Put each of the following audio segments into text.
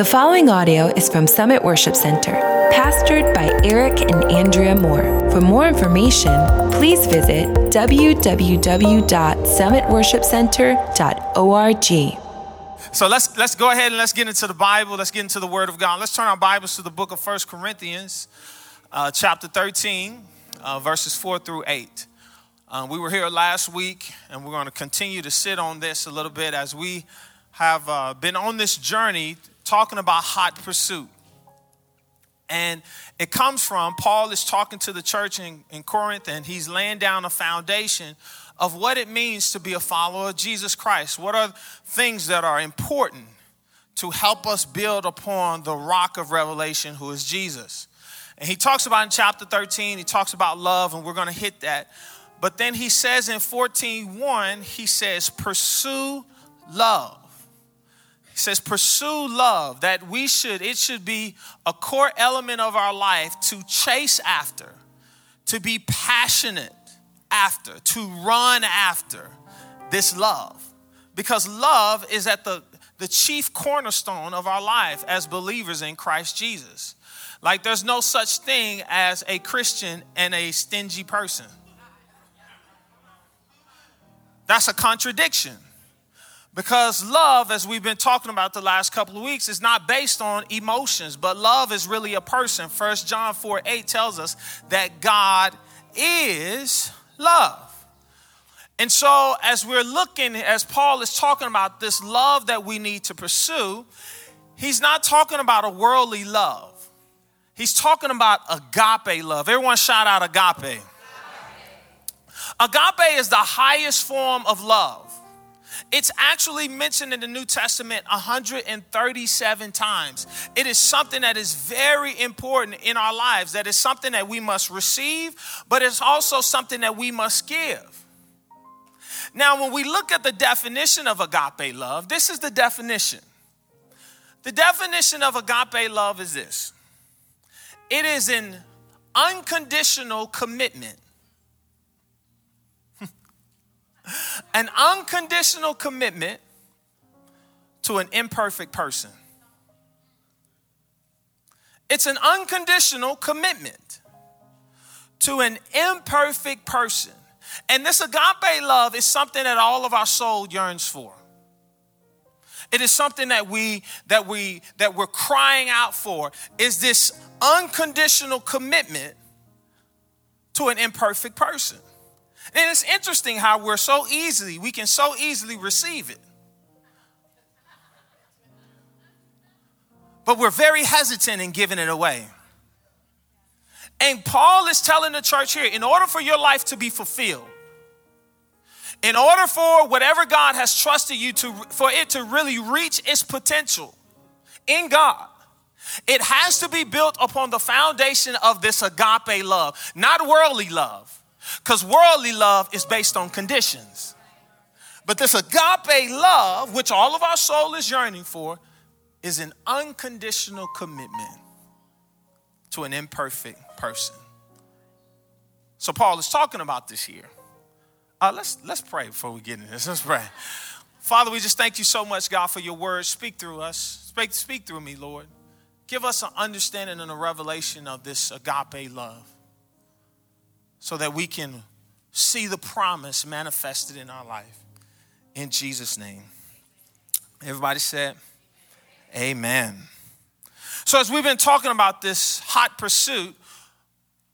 The following audio is from Summit Worship Center, pastored by Eric and Andrea Moore. For more information, please visit www.summitworshipcenter.org. So let's let's go ahead and let's get into the Bible. Let's get into the Word of God. Let's turn our Bibles to the book of First Corinthians, uh, chapter 13, uh, verses 4 through 8. Uh, we were here last week, and we're going to continue to sit on this a little bit as we have uh, been on this journey talking about hot pursuit. And it comes from Paul is talking to the church in, in Corinth, and he's laying down a foundation of what it means to be a follower of Jesus Christ. What are things that are important to help us build upon the rock of revelation, who is Jesus? And he talks about in chapter 13, he talks about love, and we're going to hit that. But then he says in 14:1, he says, pursue love. Says, pursue love, that we should, it should be a core element of our life to chase after, to be passionate after, to run after this love. Because love is at the, the chief cornerstone of our life as believers in Christ Jesus. Like there's no such thing as a Christian and a stingy person. That's a contradiction. Because love, as we've been talking about the last couple of weeks, is not based on emotions, but love is really a person. First John 4 8 tells us that God is love. And so, as we're looking, as Paul is talking about this love that we need to pursue, he's not talking about a worldly love. He's talking about agape love. Everyone shout out agape. Agape is the highest form of love. It's actually mentioned in the New Testament 137 times. It is something that is very important in our lives, that is something that we must receive, but it's also something that we must give. Now, when we look at the definition of agape love, this is the definition. The definition of agape love is this it is an unconditional commitment an unconditional commitment to an imperfect person. It's an unconditional commitment to an imperfect person. And this agape love is something that all of our soul yearns for. It is something that we that we that we're crying out for is this unconditional commitment to an imperfect person. And it's interesting how we're so easily, we can so easily receive it. But we're very hesitant in giving it away. And Paul is telling the church here in order for your life to be fulfilled, in order for whatever God has trusted you to, for it to really reach its potential in God, it has to be built upon the foundation of this agape love, not worldly love. Because worldly love is based on conditions. But this agape love, which all of our soul is yearning for, is an unconditional commitment to an imperfect person. So Paul is talking about this here. Uh, let's let's pray before we get into this. Let's pray. Father, we just thank you so much, God, for your words. Speak through us. Speak, speak through me, Lord. Give us an understanding and a revelation of this agape love so that we can see the promise manifested in our life. In Jesus' name. Everybody said, Amen. So, as we've been talking about this hot pursuit,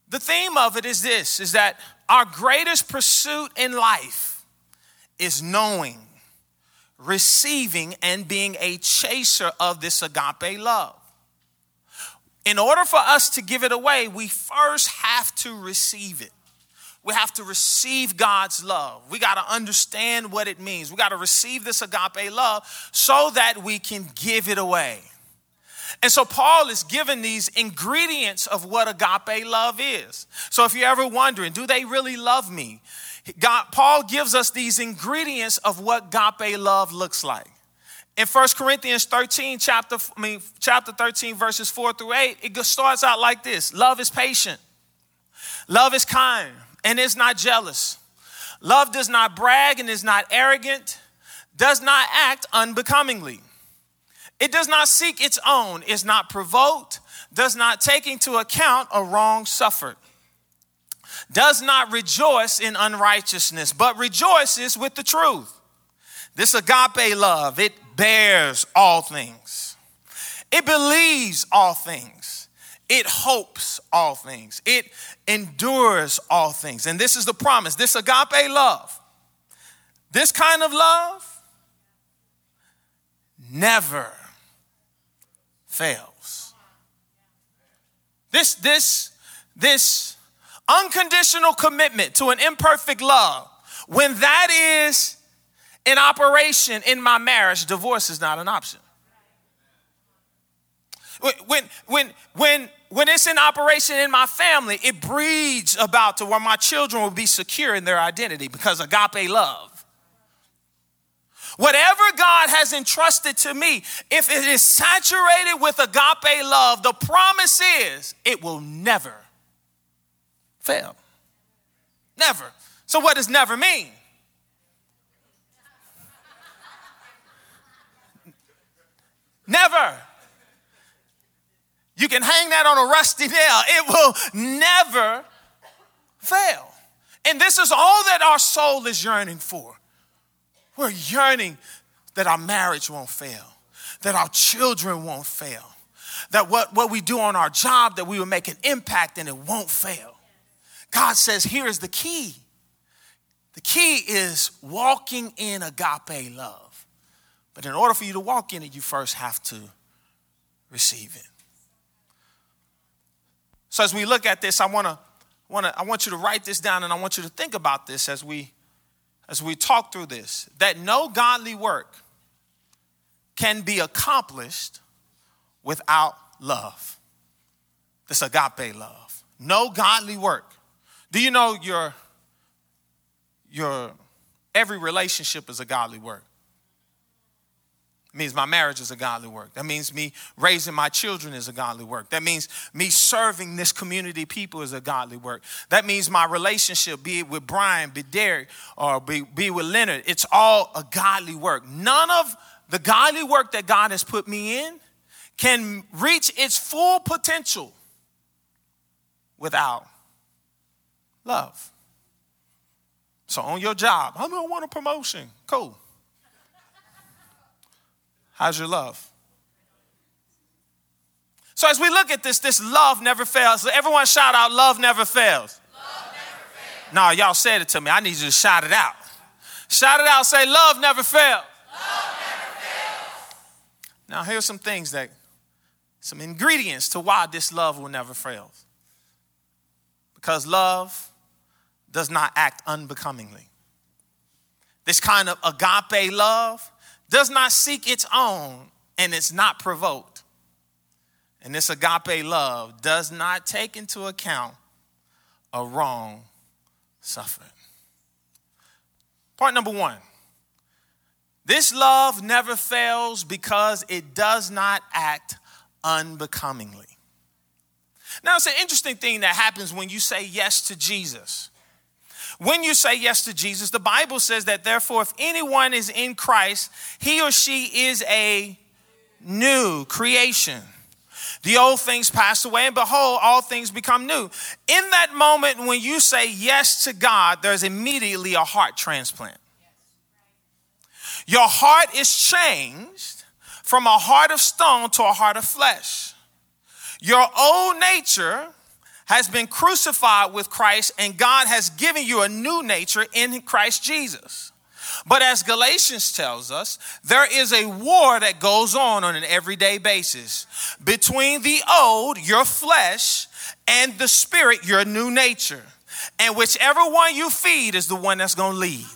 the theme of it is this is that our greatest pursuit in life is knowing, receiving, and being a chaser of this agape love. In order for us to give it away, we first have to receive it we have to receive God's love. We got to understand what it means. We got to receive this agape love so that we can give it away. And so Paul is giving these ingredients of what agape love is. So if you're ever wondering, do they really love me? God, Paul gives us these ingredients of what agape love looks like. In 1 Corinthians 13, chapter, I mean, chapter 13, verses 4 through 8, it starts out like this Love is patient, love is kind and is not jealous. Love does not brag and is not arrogant, does not act unbecomingly. It does not seek its own, is not provoked, does not take into account a wrong suffered, does not rejoice in unrighteousness, but rejoices with the truth. This agape love, it bears all things, it believes all things, it hopes all things, it endures all things. And this is the promise this agape love, this kind of love never fails. This, this, this unconditional commitment to an imperfect love, when that is in operation in my marriage, divorce is not an option. When, when, when, when it's in operation in my family, it breeds about to where my children will be secure in their identity because agape love. Whatever God has entrusted to me, if it is saturated with agape love, the promise is it will never fail. Never. So, what does never mean? Never. You can hang that on a rusty nail, it will never fail. And this is all that our soul is yearning for. We're yearning that our marriage won't fail, that our children won't fail, that what, what we do on our job, that we will make an impact and it won't fail. God says, here is the key. The key is walking in agape love. But in order for you to walk in it, you first have to receive it. So as we look at this, I want to want to I want you to write this down and I want you to think about this as we as we talk through this that no godly work can be accomplished without love. This agape love. No godly work. Do you know your your every relationship is a godly work? Means my marriage is a godly work. That means me raising my children is a godly work. That means me serving this community people is a godly work. That means my relationship, be it with Brian, be Derek, or be, be with Leonard, it's all a godly work. None of the godly work that God has put me in can reach its full potential without love. So on your job, I'm gonna want a promotion. Cool. How's your love? So as we look at this, this love never fails. Everyone shout out, love never fails. Love never fails. No, y'all said it to me. I need you to shout it out. Shout it out, say, love never fails. Love never fails. Now here's some things that, some ingredients to why this love will never fail. Because love does not act unbecomingly. This kind of agape love does not seek its own, and it's not provoked. And this agape love does not take into account a wrong suffered. Point number one this love never fails because it does not act unbecomingly. Now, it's an interesting thing that happens when you say yes to Jesus. When you say yes to Jesus, the Bible says that therefore, if anyone is in Christ, he or she is a new creation. The old things pass away, and behold, all things become new. In that moment, when you say yes to God, there's immediately a heart transplant. Your heart is changed from a heart of stone to a heart of flesh. Your old nature has been crucified with Christ, and God has given you a new nature in Christ Jesus. But as Galatians tells us, there is a war that goes on on an everyday basis between the old, your flesh, and the spirit, your new nature. And whichever one you feed is the one that's going to lead.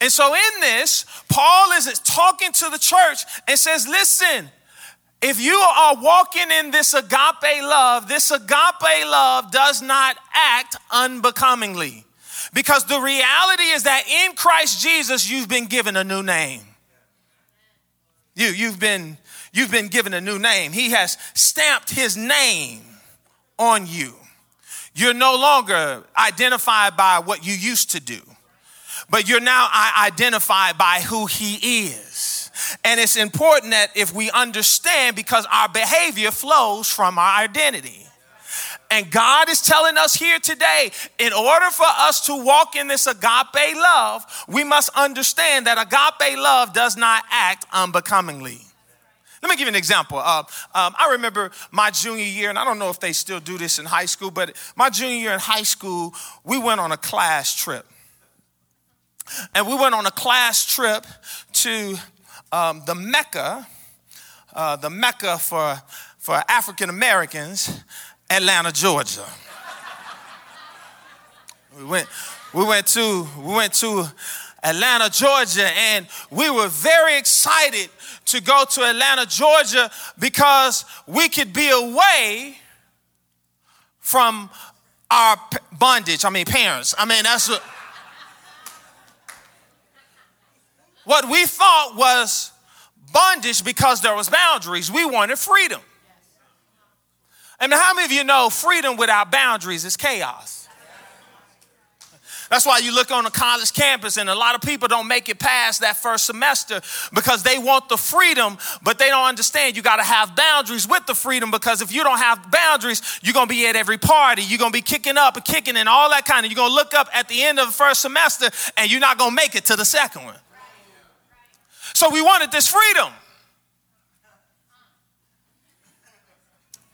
And so, in this, Paul is talking to the church and says, Listen, if you are walking in this agape love, this agape love does not act unbecomingly. Because the reality is that in Christ Jesus, you've been given a new name. You, you've been, you've been given a new name. He has stamped his name on you. You're no longer identified by what you used to do but you're now identified by who he is. And it's important that if we understand, because our behavior flows from our identity. And God is telling us here today, in order for us to walk in this agape love, we must understand that agape love does not act unbecomingly. Let me give you an example. Uh, um, I remember my junior year, and I don't know if they still do this in high school, but my junior year in high school, we went on a class trip. And we went on a class trip to um, the Mecca, uh, the Mecca for, for African Americans, Atlanta, Georgia. We went, we went to, we went to Atlanta, Georgia, and we were very excited to go to Atlanta, Georgia because we could be away from our bondage. I mean, parents. I mean, that's what, what we thought was bondage because there was boundaries. We wanted freedom. And how many of you know freedom without boundaries is chaos? That's why you look on a college campus and a lot of people don't make it past that first semester because they want the freedom, but they don't understand you got to have boundaries with the freedom because if you don't have boundaries, you're going to be at every party. You're going to be kicking up and kicking and all that kind of. You're going to look up at the end of the first semester and you're not going to make it to the second one. So we wanted this freedom.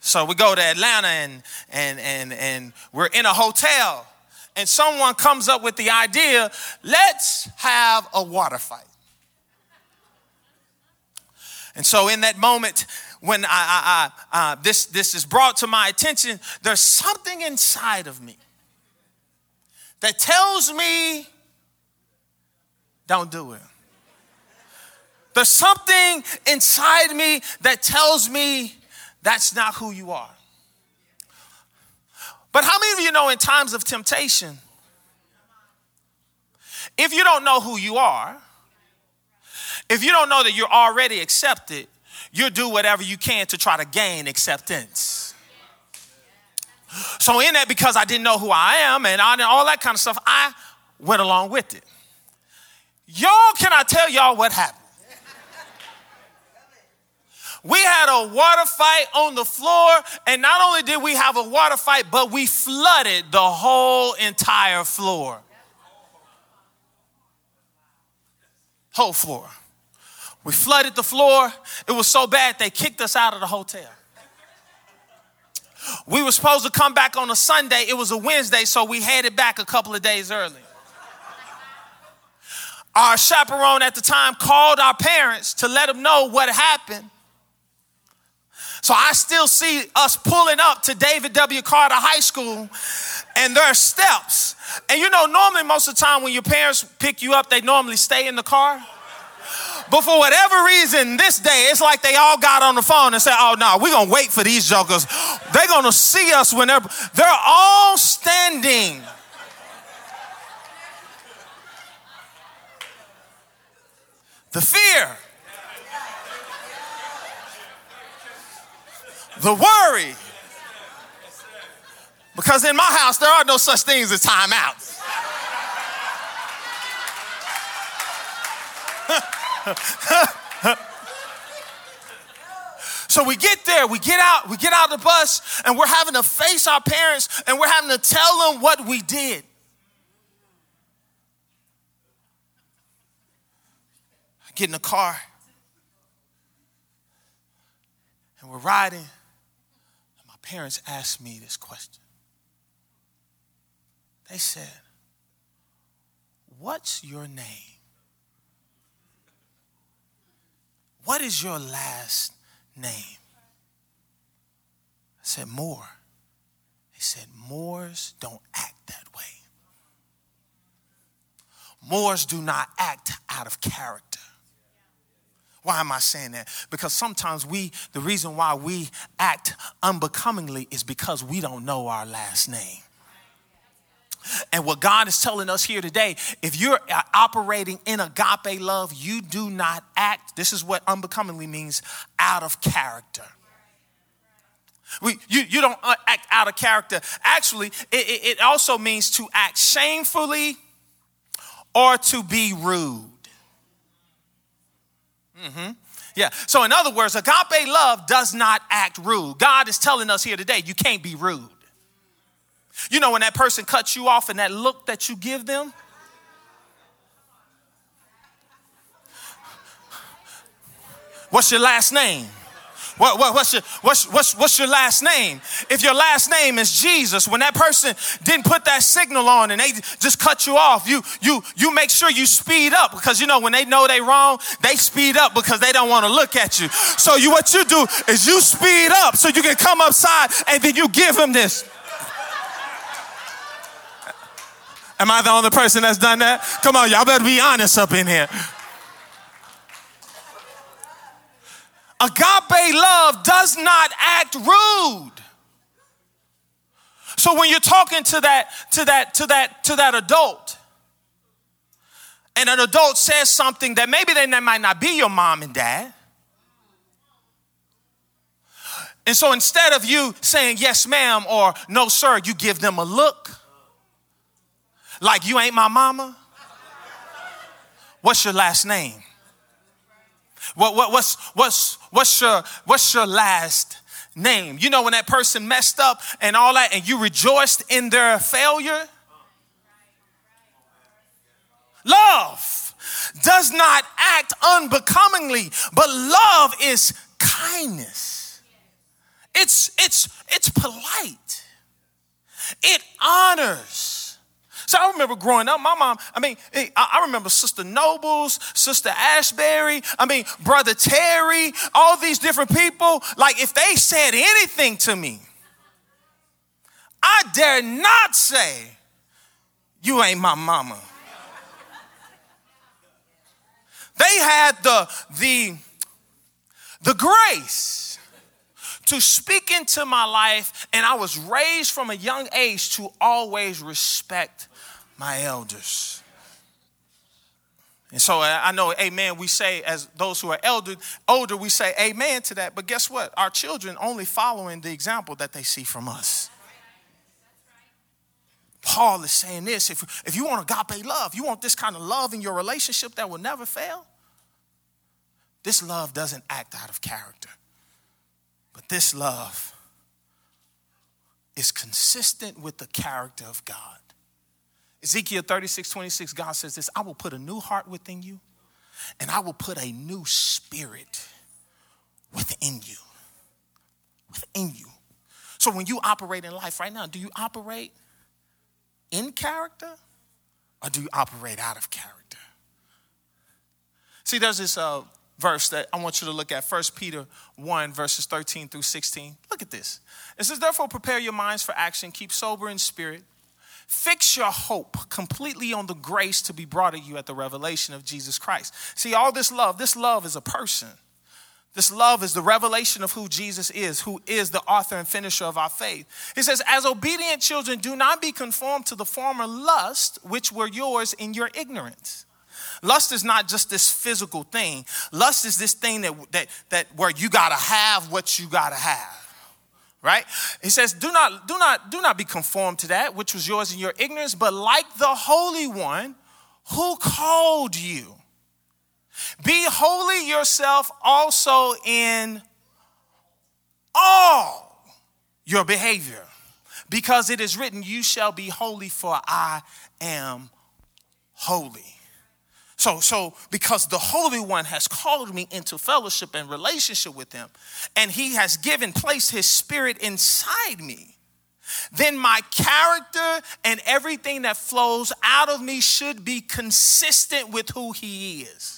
So we go to Atlanta and, and, and, and we're in a hotel, and someone comes up with the idea let's have a water fight. And so, in that moment, when I, I, I uh, this, this is brought to my attention, there's something inside of me that tells me, don't do it. There's something inside me that tells me, that's not who you are. But how many of you know in times of temptation, if you don't know who you are, if you don't know that you're already accepted, you'll do whatever you can to try to gain acceptance. So, in that, because I didn't know who I am and all that kind of stuff, I went along with it. Y'all, can I tell y'all what happened? We had a water fight on the floor, and not only did we have a water fight, but we flooded the whole entire floor. Whole floor. We flooded the floor. It was so bad they kicked us out of the hotel. We were supposed to come back on a Sunday. It was a Wednesday, so we headed back a couple of days early. Our chaperone at the time called our parents to let them know what happened. So I still see us pulling up to David W. Carter High School and there are steps. And you know, normally, most of the time when your parents pick you up, they normally stay in the car. But for whatever reason, this day, it's like they all got on the phone and said, Oh, no, we're going to wait for these jokers. They're going to see us whenever. They're all standing. The fear the worry. Because in my house, there are no such things as timeouts. so we get there, we get out, we get out of the bus, and we're having to face our parents and we're having to tell them what we did. I get in the car and we're riding parents asked me this question. They said, What's your name? What is your last name? I said, Moore. He said, Moors don't act that way. Moors do not act out of character. Why am I saying that? Because sometimes we, the reason why we act unbecomingly is because we don't know our last name. And what God is telling us here today, if you're operating in agape love, you do not act, this is what unbecomingly means, out of character. We, you, you don't uh, act out of character. Actually, it, it also means to act shamefully or to be rude. Mm-hmm. Yeah. So, in other words, agape love does not act rude. God is telling us here today, you can't be rude. You know, when that person cuts you off and that look that you give them, what's your last name? What, what, what's, your, what's, what's, what's your last name? If your last name is Jesus, when that person didn't put that signal on and they just cut you off, you, you, you make sure you speed up because you know when they know they wrong, they speed up because they don't want to look at you. So you, what you do is you speed up so you can come upside and then you give them this. Am I the only person that's done that? Come on, y'all better be honest up in here. Agape love does not act rude. So when you're talking to that to that to that to that adult and an adult says something that maybe they might not be your mom and dad. And so instead of you saying yes ma'am or no sir, you give them a look. Like you ain't my mama. What's your last name? What, what, what's, what's, what's, your, what's your last name? You know, when that person messed up and all that, and you rejoiced in their failure? Love does not act unbecomingly, but love is kindness. It's, it's, it's polite. It honors. So I remember growing up, my mom, I mean, eh, I remember Sister Nobles, Sister Ashbury, I mean, Brother Terry, all these different people. Like, if they said anything to me, I dare not say, You ain't my mama. They had the, the, the grace to speak into my life, and I was raised from a young age to always respect my elders. And so I know, amen, we say, as those who are elder, older, we say amen to that. But guess what? Our children only following the example that they see from us. Paul is saying this if, if you want agape love, you want this kind of love in your relationship that will never fail, this love doesn't act out of character. But this love is consistent with the character of God. Ezekiel 36, 26, God says this I will put a new heart within you, and I will put a new spirit within you. Within you. So when you operate in life right now, do you operate in character or do you operate out of character? See, there's this uh, verse that I want you to look at 1 Peter 1, verses 13 through 16. Look at this. It says, Therefore, prepare your minds for action, keep sober in spirit Fix your hope completely on the grace to be brought to you at the revelation of Jesus Christ. See, all this love, this love is a person. This love is the revelation of who Jesus is, who is the author and finisher of our faith. He says, As obedient children, do not be conformed to the former lust which were yours in your ignorance. Lust is not just this physical thing. Lust is this thing that, that, that where you gotta have what you gotta have right? He says do not do not do not be conformed to that which was yours in your ignorance but like the holy one who called you. Be holy yourself also in all your behavior because it is written you shall be holy for i am holy so, so because the Holy One has called me into fellowship and relationship with Him, and He has given place His Spirit inside me, then my character and everything that flows out of me should be consistent with who He is.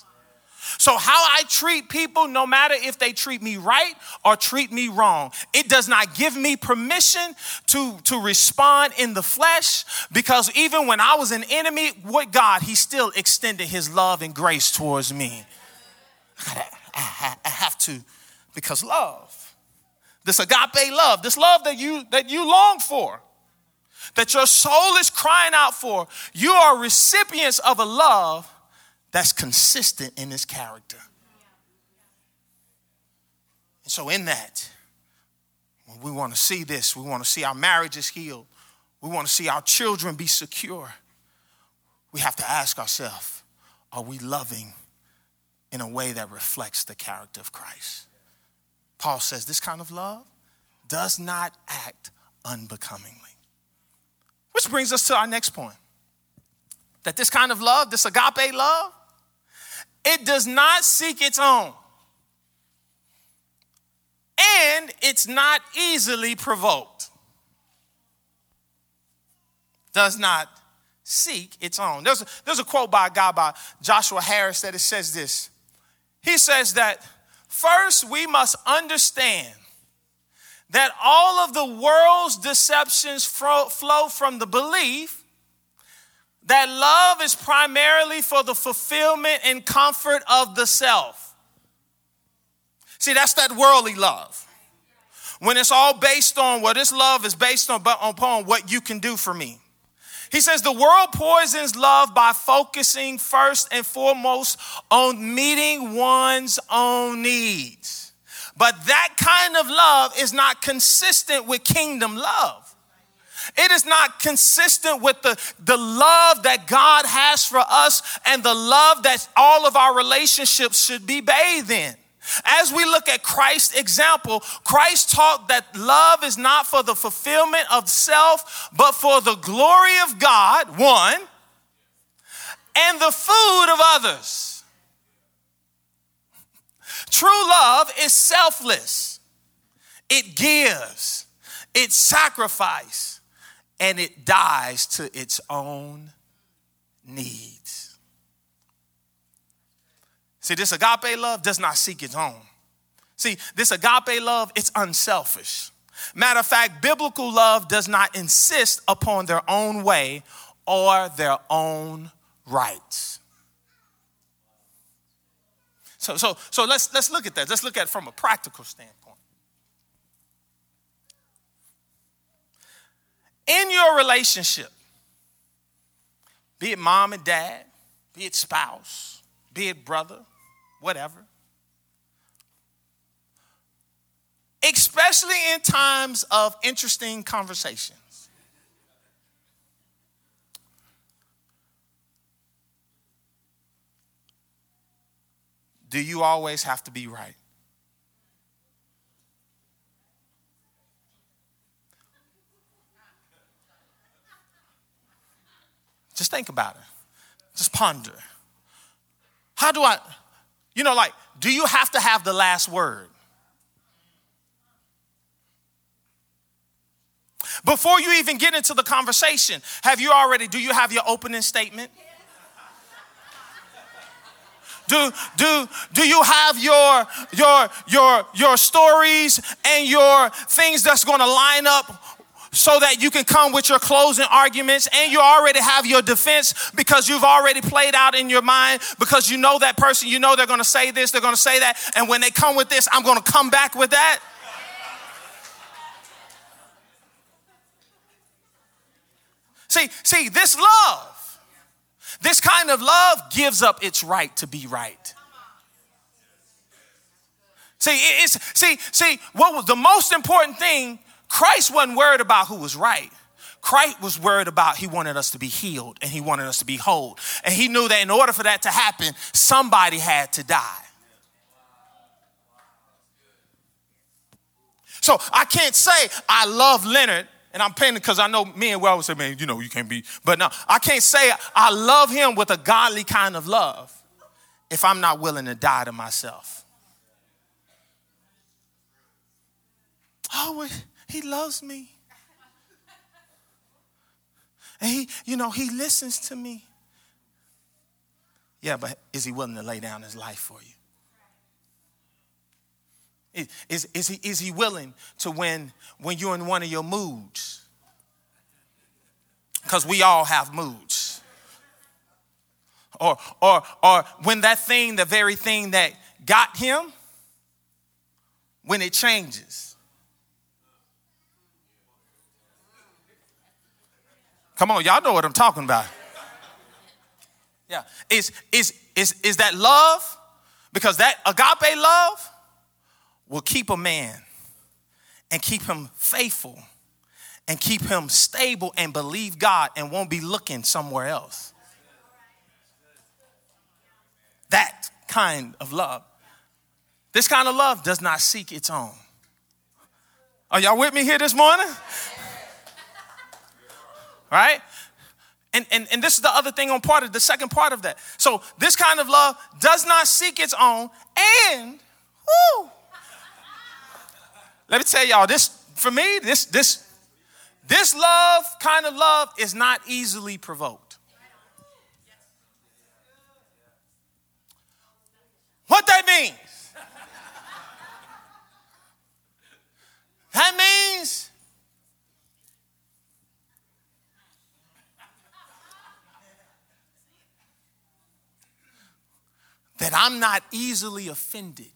So, how I treat people, no matter if they treat me right or treat me wrong, it does not give me permission to, to respond in the flesh because even when I was an enemy with God, He still extended His love and grace towards me. I, I, have to, because love, this agape love, this love that you, that you long for, that your soul is crying out for, you are recipients of a love that's consistent in his character. And so, in that, we want to see this, we want to see our marriages healed, we want to see our children be secure. we have to ask ourselves are we loving in a way that reflects the character of Christ? Paul says this kind of love does not act unbecomingly. Which brings us to our next point that this kind of love, this agape love, it does not seek its own. And it's not easily provoked. Does not seek its own. There's a, there's a quote by a guy by Joshua Harris that it says this. He says that first we must understand that all of the world's deceptions flow from the belief that love is primarily for the fulfillment and comfort of the self. See, that's that worldly love. When it's all based on what this love is based on, upon what you can do for me. He says the world poisons love by focusing first and foremost on meeting one's own needs. But that kind of love is not consistent with kingdom love. It is not consistent with the, the love that God has for us and the love that all of our relationships should be bathed in. As we look at Christ's example, Christ taught that love is not for the fulfillment of self, but for the glory of God, one, and the food of others. True love is selfless, it gives, it sacrifices, and it dies to its own needs. See, this agape love does not seek its own. See, this agape love, it's unselfish. Matter of fact, biblical love does not insist upon their own way or their own rights. So, so, so let's, let's look at that. Let's look at it from a practical standpoint. In your relationship, be it mom and dad, be it spouse, be it brother, whatever. Especially in times of interesting conversations. Do you always have to be right? Just think about it. Just ponder. How do I, you know, like, do you have to have the last word? Before you even get into the conversation, have you already, do you have your opening statement? Do, do, do you have your, your, your, your stories and your things that's going to line up so that you can come with your closing arguments and you already have your defense because you've already played out in your mind because you know that person, you know they're going to say this, they're going to say that, and when they come with this, I'm going to come back with that. See, see, this love, this kind of love gives up its right to be right. See, it's see, see, what was the most important thing Christ wasn't worried about who was right. Christ was worried about he wanted us to be healed and he wanted us to be whole. And he knew that in order for that to happen, somebody had to die. So I can't say I love Leonard and I'm painting because I know me and well would say, man, you know, you can't be. But no, I can't say I love him with a godly kind of love if I'm not willing to die to myself. Oh, he loves me. And he, you know, he listens to me. Yeah, but is he willing to lay down his life for you? Is, is, he, is he willing to when, when you're in one of your moods? Because we all have moods. Or, or, or when that thing, the very thing that got him, when it changes. Come on, y'all know what I'm talking about. Yeah. Is, is, is, is that love? Because that agape love will keep a man and keep him faithful and keep him stable and believe God and won't be looking somewhere else. That kind of love. This kind of love does not seek its own. Are y'all with me here this morning? Right? And, and, and this is the other thing on part of the second part of that. So this kind of love does not seek its own, and whoo, let me tell y'all, this for me, this this this love, kind of love, is not easily provoked. What that means? That means that I'm not easily offended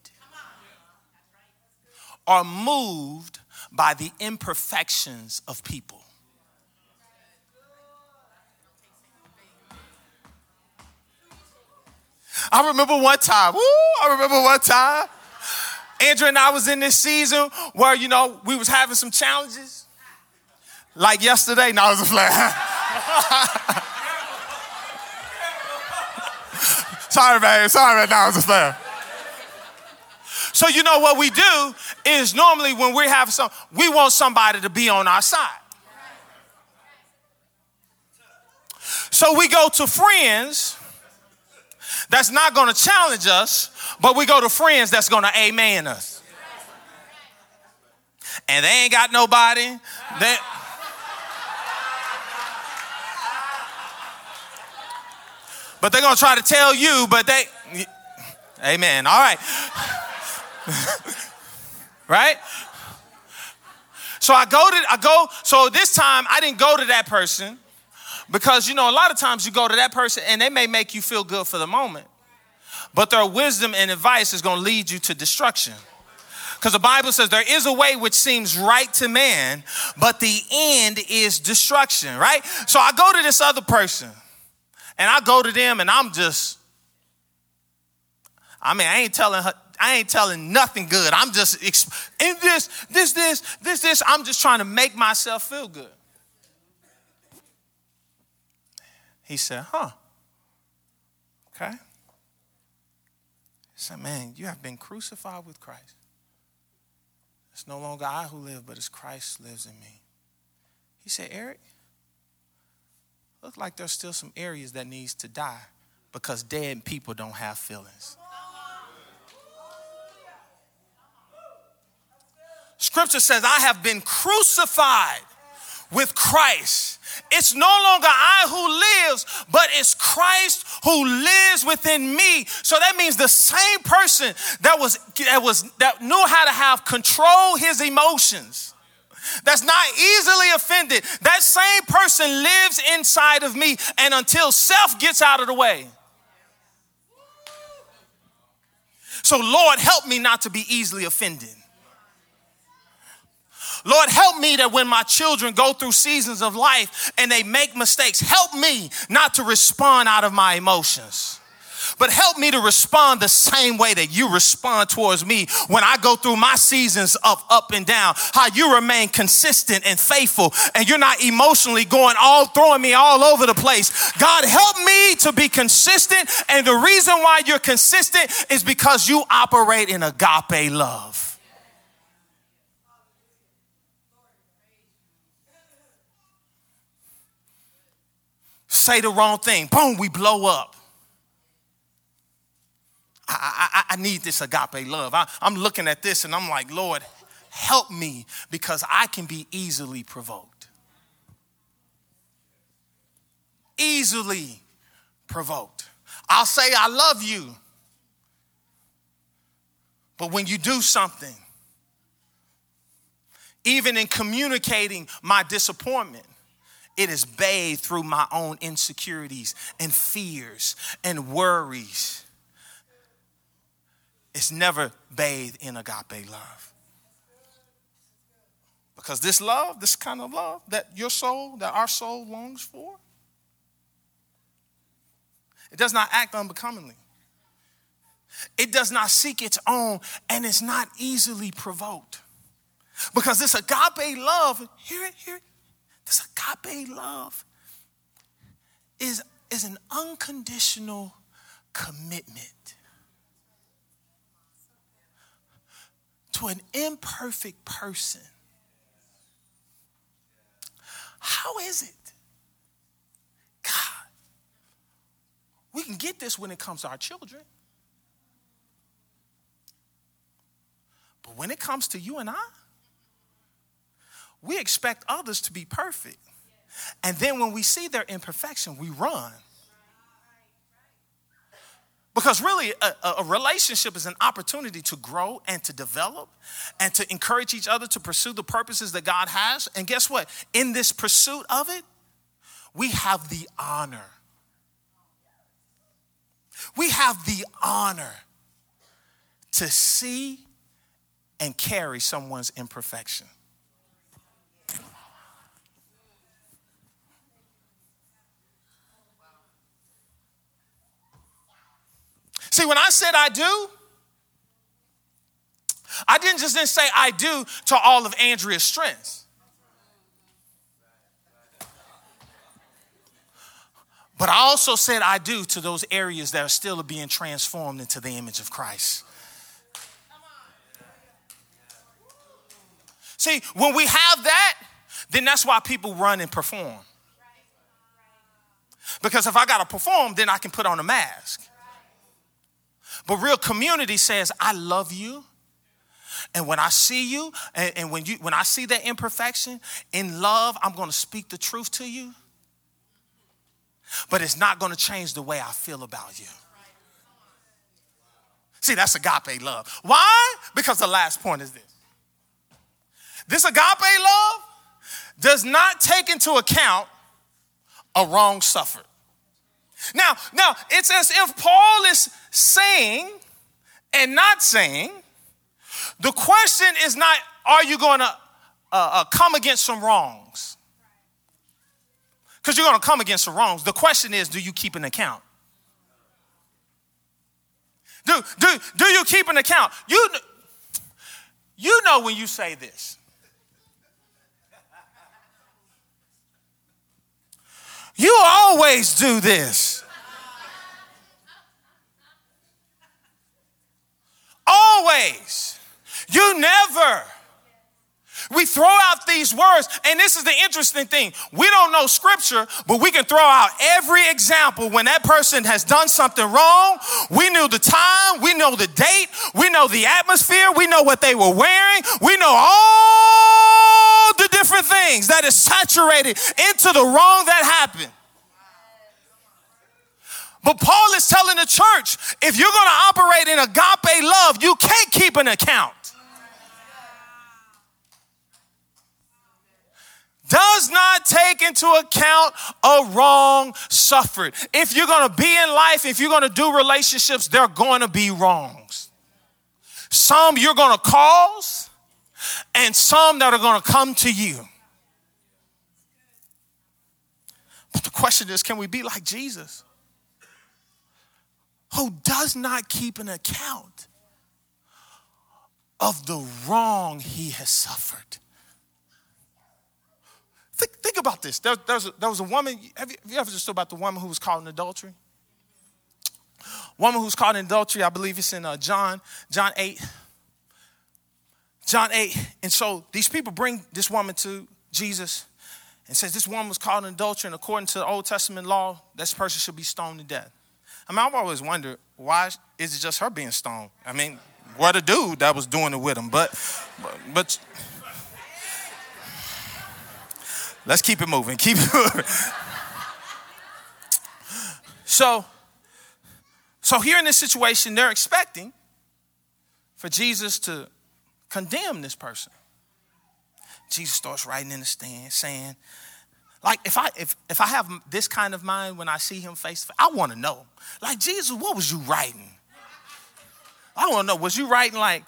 or moved by the imperfections of people. I remember one time, woo, I remember one time, Andrea and I was in this season where, you know, we was having some challenges. Like yesterday, no, it was a flat. Sorry, man. Sorry, man. It was a flat. So you know what we do is normally when we have some, we want somebody to be on our side. So we go to friends that's not going to challenge us, but we go to friends that's going to amen us. And they ain't got nobody. They, but they're going to try to tell you, but they, amen. All right. right? So I go to, I go, so this time I didn't go to that person because, you know, a lot of times you go to that person and they may make you feel good for the moment, but their wisdom and advice is going to lead you to destruction. Because the Bible says there is a way which seems right to man, but the end is destruction, right? So I go to this other person and I go to them and I'm just, I mean, I ain't telling her, I ain't telling nothing good. I'm just in this, this, this, this, this. I'm just trying to make myself feel good. He said, Huh. Okay. He said, Man, you have been crucified with Christ. It's no longer I who live, but it's Christ lives in me. He said, Eric, looks like there's still some areas that needs to die because dead people don't have feelings. Scripture says, I have been crucified with Christ. It's no longer I who lives, but it's Christ who lives within me. So that means the same person that was that was that knew how to have control his emotions. That's not easily offended. That same person lives inside of me and until self gets out of the way. So Lord, help me not to be easily offended. Lord, help me that when my children go through seasons of life and they make mistakes, help me not to respond out of my emotions. But help me to respond the same way that you respond towards me when I go through my seasons of up and down. How you remain consistent and faithful and you're not emotionally going all throwing me all over the place. God, help me to be consistent. And the reason why you're consistent is because you operate in agape love. say the wrong thing, boom, we blow up. I, I, I need this agape love. I, I'm looking at this and I'm like, Lord, help me because I can be easily provoked. Easily provoked. I'll say, I love you. But when you do something, even in communicating my disappointment, it is bathed through my own insecurities and fears and worries. It's never bathed in agape love. Because this love, this kind of love that your soul, that our soul longs for, it does not act unbecomingly. It does not seek its own, and it's not easily provoked. Because this agape love, hear it, hear it, this agape love is, is an unconditional, commitment to an imperfect person. How is it? God, we can get this when it comes to our children. But when it comes to you and I, we expect others to be perfect. And then when we see their imperfection, we run. Because really, a, a, relationship is an opportunity to grow and to develop and to encourage each other to pursue the purposes that God has. And guess what? In this pursuit of it, we have the honor. We have the honor to see and carry someone's imperfection. See, when I said I do, I didn't just then say I do to all of Andrea's strengths. But I also said I do to those areas that are still being transformed into the image of Christ. See, when we have that, then that's why people run and perform. Because if I got to perform, then I can put on a mask. But real community says, I love you. And when I see you, and, and when you when I see that imperfection, in love, I'm gonna speak the truth to you. But it's not gonna change the way I feel about you. See, that's agape love. Why? Because the last point is this. This agape love does not take into account a wrong suffered. Now, now it's as if Paul is saying and not saying. The question is not, are you going to uh, uh, come against some wrongs? Because you're going to come against some wrongs. The question is, do you keep an account? Do, do, do you keep an account? You, you know when you say this. You always do this. Always. You never. We throw out these words, and this is the interesting thing. We don't know scripture, but we can throw out every example when that person has done something wrong. We knew the time, we know the date, we know the atmosphere, we know what they were wearing, we know all different things that is saturated into the wrong that happened. But Paul is telling the church if you're going to operate in agape love, you can't keep an account. Does not take into account a wrong suffered. If you're going to be in life, if you're going to do relationships, there are going to be wrongs. Some you're going to cause, and some that are going to come to you. But the question is can we be like Jesus? who does not keep an account of the wrong he has suffered. Think, think about this. There, there, was a, there was a woman, have you, have you ever just about the woman who was caught in adultery? Woman who's caught in adultery, I believe it's in uh, John, John 8. John 8. And so these people bring this woman to Jesus and says this woman was caught in adultery, and according to the Old Testament law, this person should be stoned to death. I mean, I've always wondered why is it just her being stoned? I mean, what a dude that was doing it with him, but, but, but let's keep it moving. Keep it moving. So, so here in this situation, they're expecting for Jesus to condemn this person. Jesus starts writing in the stand, saying, like if I if if I have this kind of mind when I see him face to face, I want to know. Like Jesus, what was you writing? I want to know. Was you writing like,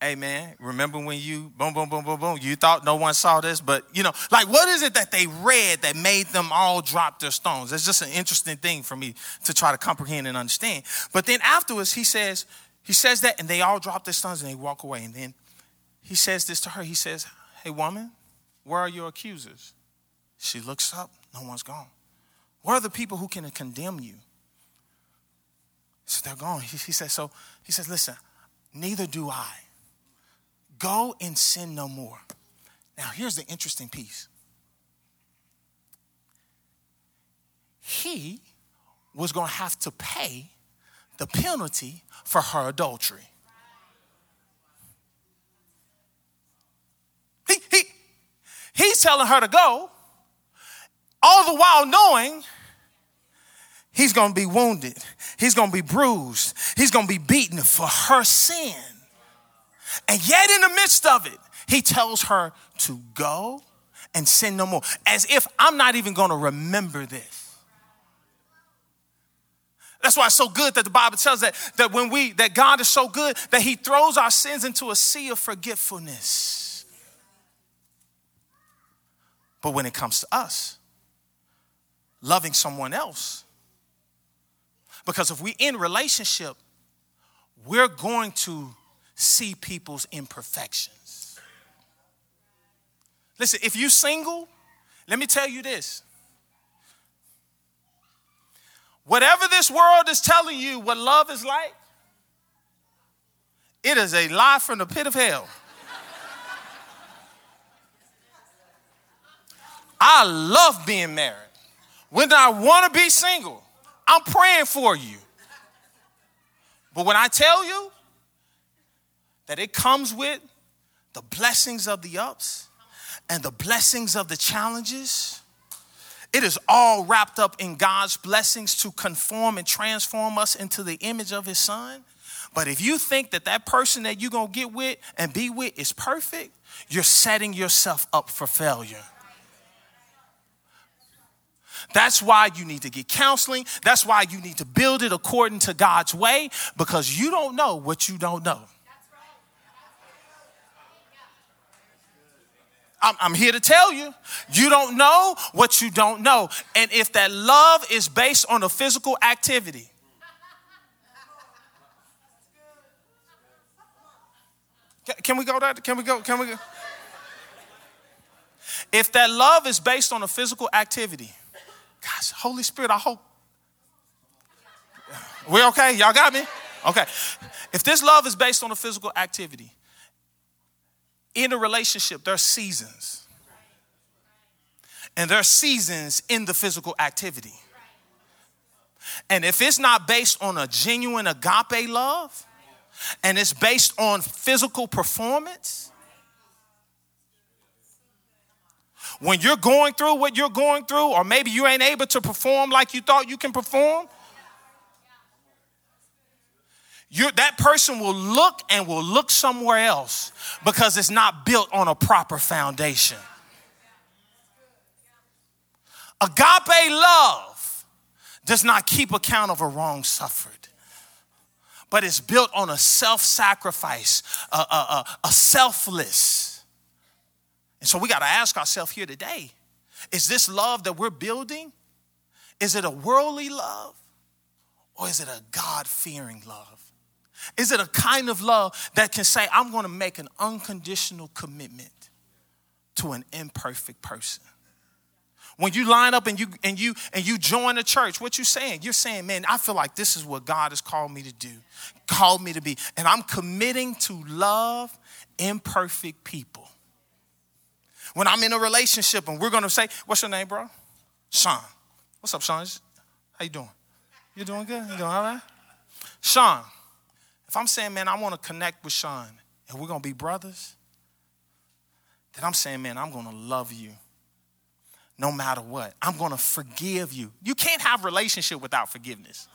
hey man, remember when you boom boom boom boom boom? You thought no one saw this, but you know, like what is it that they read that made them all drop their stones? It's just an interesting thing for me to try to comprehend and understand. But then afterwards, he says he says that, and they all drop their stones and they walk away. And then he says this to her. He says, "Hey woman, where are your accusers?" She looks up, no one's gone. Where are the people who can condemn you? So they're gone. He, he says, so he says, listen, neither do I. Go and sin no more. Now, here's the interesting piece. He was going to have to pay the penalty for her adultery. He, he, he's telling her to go, all the while knowing he's going to be wounded, he's going to be bruised, he's going to be beaten for her sin. And yet, in the midst of it, he tells her to go and sin no more, as if I'm not even going to remember this. That's why it's so good that the Bible tells that, that when we that God is so good that He throws our sins into a sea of forgetfulness. But when it comes to us, loving someone else, because if we're in relationship, we're going to see people's imperfections. Listen, if you're single, let me tell you this. Whatever this world is telling you what love is like, it is a lie from the pit of hell. I love being married. When I want to be single, I'm praying for you. But when I tell you that it comes with the blessings of the ups and the blessings of the challenges, it is all wrapped up in God's blessings to conform and transform us into the image of His Son. But if you think that that person that you're going to get with and be with is perfect, you're setting yourself up for failure. That's why you need to get counseling. That's why you need to build it according to God's way because you don't know what you don't know. I'm, here to tell you, you don't know what you don't know. And if that love is based on a physical activity, Can we go there? Can we go? Can we go? If that love is based on a physical activity, gosh, Holy Spirit, I hope. We okay? Y'all got me? Okay. If this love is based on a physical activity, in a relationship, there are seasons. And there are seasons in the physical activity. And if it's not based on a genuine agape love, and it's based on physical performance, when you're going through what you're going through, or maybe you ain't able to perform like you thought you can perform, you're, that person will look and will look somewhere else because it's not built on a proper foundation. Agape love does not keep account of a wrong suffered, but it's built on a self sacrifice, a, a, a, a selfless. And so we got to ask ourselves here today is this love that we're building? Is it a worldly love or is it a God fearing love? Is it a kind of love that can say, I'm going to make an unconditional commitment to an imperfect person? When you line up and you and you and you join a church, what you saying? You're saying, man, I feel like this is what God has called me to do, called me to be. And I'm committing to love imperfect people. When I'm in a relationship and we're gonna say, what's your name, bro? Sean. What's up, Sean? How you doing? You doing good? You doing all right? Sean, if I'm saying, man, I want to connect with Sean and we're going to be brothers, then I'm saying, man, I'm going to love you no matter what. I'm going to forgive you. You can't have relationship without forgiveness.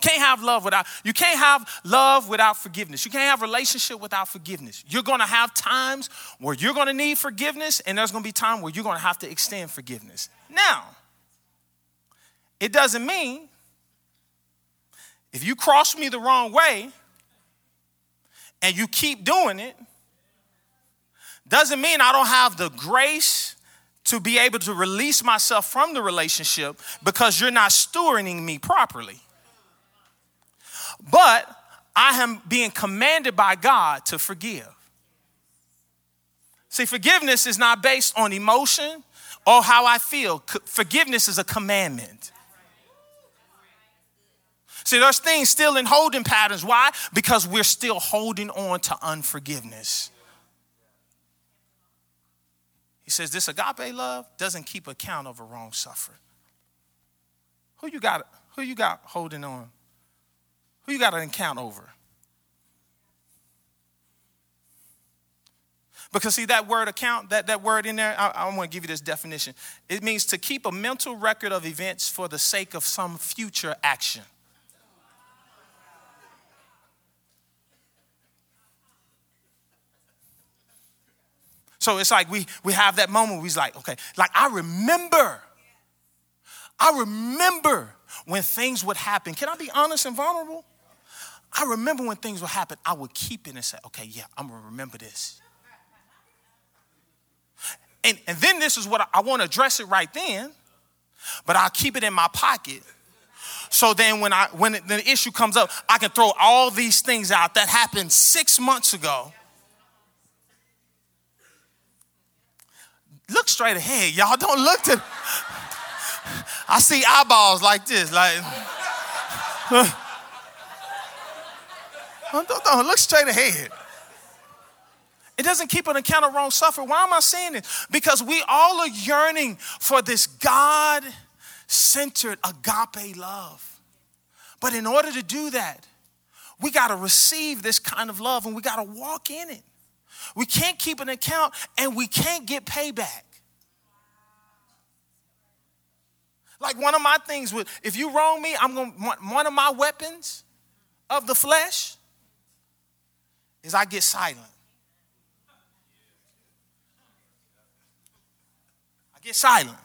Can't have love without you can't have love without forgiveness. You can't have relationship without forgiveness. You're going to have times where you're going to need forgiveness and there's going to be time where you're going to have to extend forgiveness. Now, it doesn't mean if you cross me the wrong way and you keep doing it, doesn't mean I don't have the grace to be able to release myself from the relationship because you're not stewarding me properly. But I am being commanded by God to forgive. See, forgiveness is not based on emotion or how I feel. Forgiveness is a commandment. See, there's things still in holding patterns. Why? Because we're still holding on to unforgiveness. He says this agape love doesn't keep account of a wrong suffered. Who you got? Who you got holding on? Who you got an account over? Because see that word account, that, that word in there, I, I want to give you this definition. It means to keep a mental record of events for the sake of some future action. So it's like we we have that moment where he's like, okay, like I remember. I remember when things would happen. Can I be honest and vulnerable? I remember when things would happen, I would keep it and say, okay, yeah, I'm gonna remember this. And, and then this is what I, I want to address it right then, but I'll keep it in my pocket. So then when I when the issue comes up, I can throw all these things out that happened six months ago Look straight ahead, y'all. Don't look to. I see eyeballs like this, like. don't, don't, look straight ahead. It doesn't keep an account of wrong suffering. Why am I saying this? Because we all are yearning for this God centered agape love. But in order to do that, we got to receive this kind of love and we got to walk in it. We can't keep an account and we can't get payback. Like one of my things with, if you wrong me, I'm going to, one of my weapons of the flesh is I get silent. I get silent.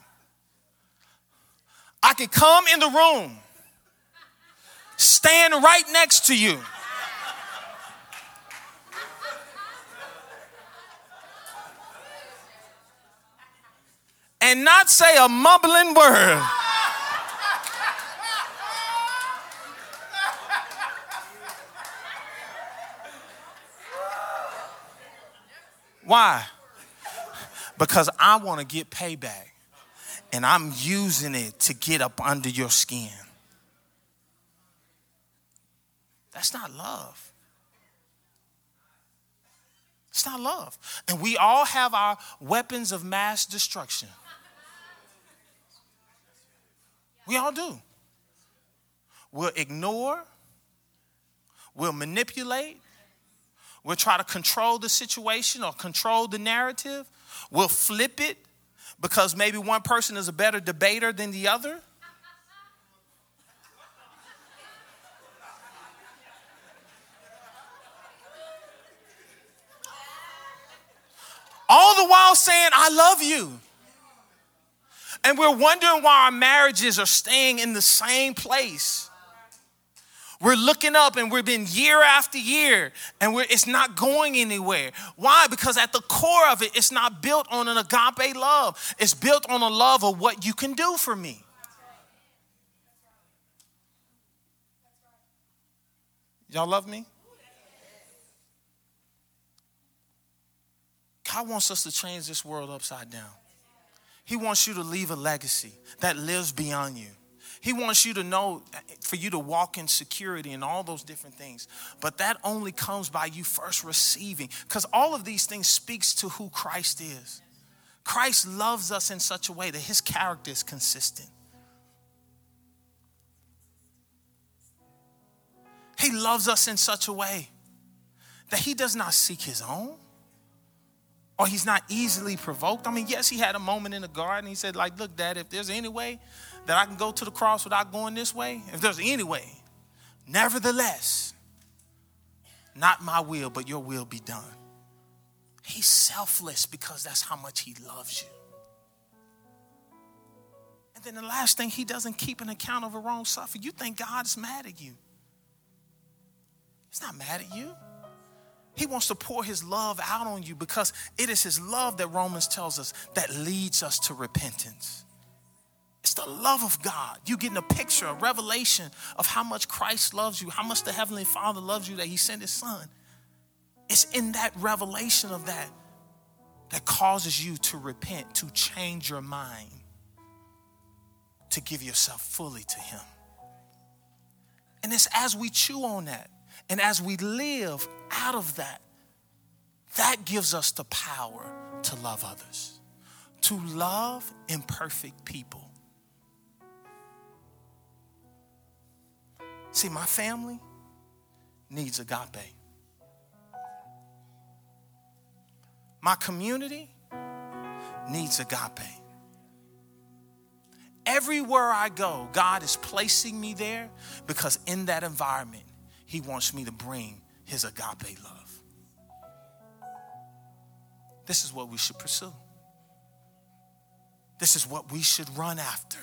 I can come in the room, stand right next to you. And not say a mumbling word. Why? Because I want to get payback and I'm using it to get up under your skin. That's not love. It's not love. And we all have our weapons of mass destruction. We all do. We'll ignore, we'll manipulate, we'll try to control the situation or control the narrative, we'll flip it because maybe one person is a better debater than the other. All the while saying, I love you. And we're wondering why our marriages are staying in the same place. We're looking up and we've been year after year and it's not going anywhere. Why? Because at the core of it, it's not built on an agape love. It's built on a love of what you can do for me. Y'all love me? God wants us to change this world upside down. He wants you to leave a legacy that lives beyond you. He wants you to know, for you to walk in security and all those different things. But that only comes by you first receiving, because all of these things speaks to who Christ is. Christ loves us in such a way that his character is consistent. He loves us in such a way that he does not seek his own or he's not easily provoked. I mean, yes, he had a moment in the garden. He said, like, look, Dad, if there's any way that I can go to the cross without going this way, if there's any way, nevertheless, not my will, but your will be done. He's selfless because that's how much he loves you. And then the last thing, he doesn't keep an account of a wrong suffer. You think God is mad at you. He's not mad at you. He wants to pour his love out on you because it is his love that Romans tells us that leads us to repentance. It's the love of God. You getting a picture, a revelation of how much Christ loves you, how much the Heavenly Father loves you, that He sent His Son. It's in that revelation of that that causes you to repent, to change your mind, to give yourself fully to Him. And it's as we chew on that and as we live out of that, that gives us the power to love others, to love imperfect people. See, my family needs agape. My community needs agape. Everywhere I go, God is placing me there because in that environment, He wants me to bring His agape love. This is what we should pursue. This is what we should run after.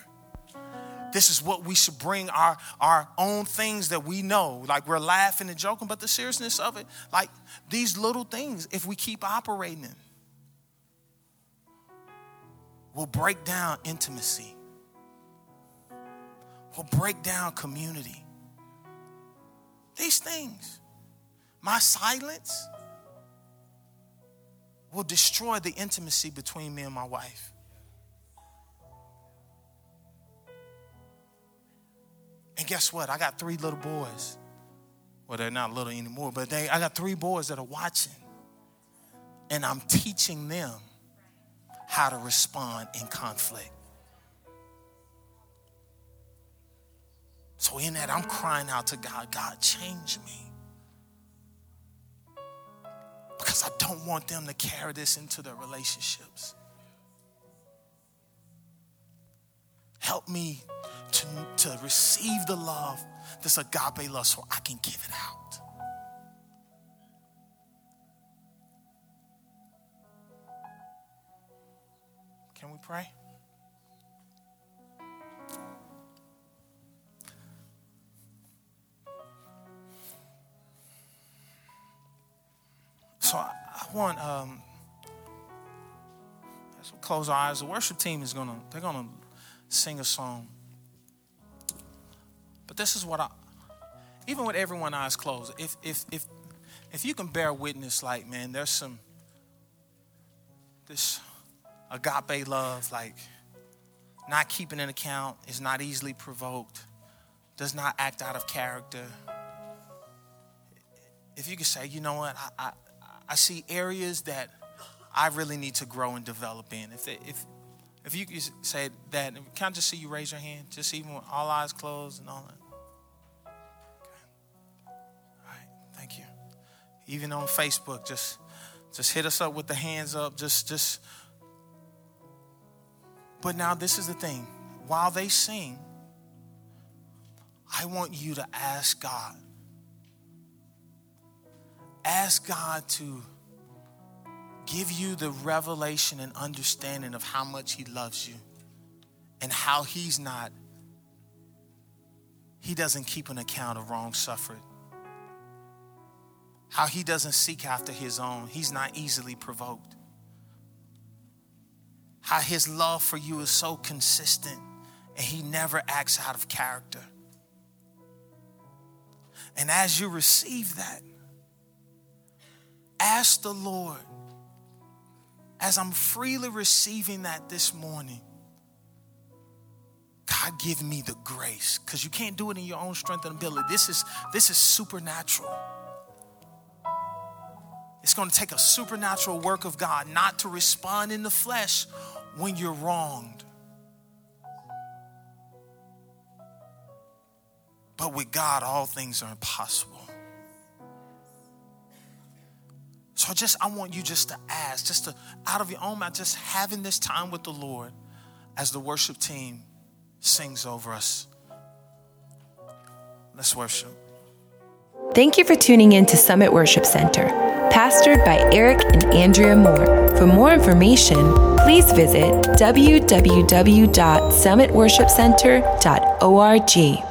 This is what we should bring our, our own things that we know. Like we're laughing and joking, but the seriousness of it, like these little things, if we keep operating in, will break down intimacy, will break down community. These things, my silence will destroy the intimacy between me and my wife. And guess what? I got three little boys. Well, they're not little anymore, but they I got three boys that are watching. And I'm teaching them how to respond in conflict. So in that, I'm crying out to God, God, change me. Because I don't want them to carry this into their relationships. Help me to, to receive the love, this agape love, so I can give it out. Can we pray? So I, I want um, we close our eyes, the worship team is gonna they're gonna sing a song. But this is what I even with everyone eyes closed, if if if if you can bear witness, like man, there's some this agape love, like not keeping an account, is not easily provoked, does not act out of character. If you could say, you know what, I, I, I see areas that I really need to grow and develop in. If, if, if you could say that, can I just see you raise your hand? Just even with all eyes closed and all that. All right, thank you. Even on Facebook, just just hit us up with the hands up. Just just but now, this is the thing while they sing, I want you to ask God. Ask God to give you the revelation and understanding of how much He loves you and how He's not, He doesn't keep an account of wrong suffered. How He doesn't seek after His own, He's not easily provoked how his love for you is so consistent and he never acts out of character. And as you receive that, ask the Lord, as I'm freely receiving that this morning, God give me the grace because you can't do it in your own strength and ability. This is this is supernatural. It's going to take a supernatural work of God not to respond in the flesh when you're wronged. But with God, all things are impossible. So just I want you just to ask, just to out of your own mouth, just having this time with the Lord as the worship team sings over us. Let's worship. Thank you for tuning in to Summit Worship Center, pastored by Eric and Andrea Moore. For more information, please visit www.summitworshipcenter.org.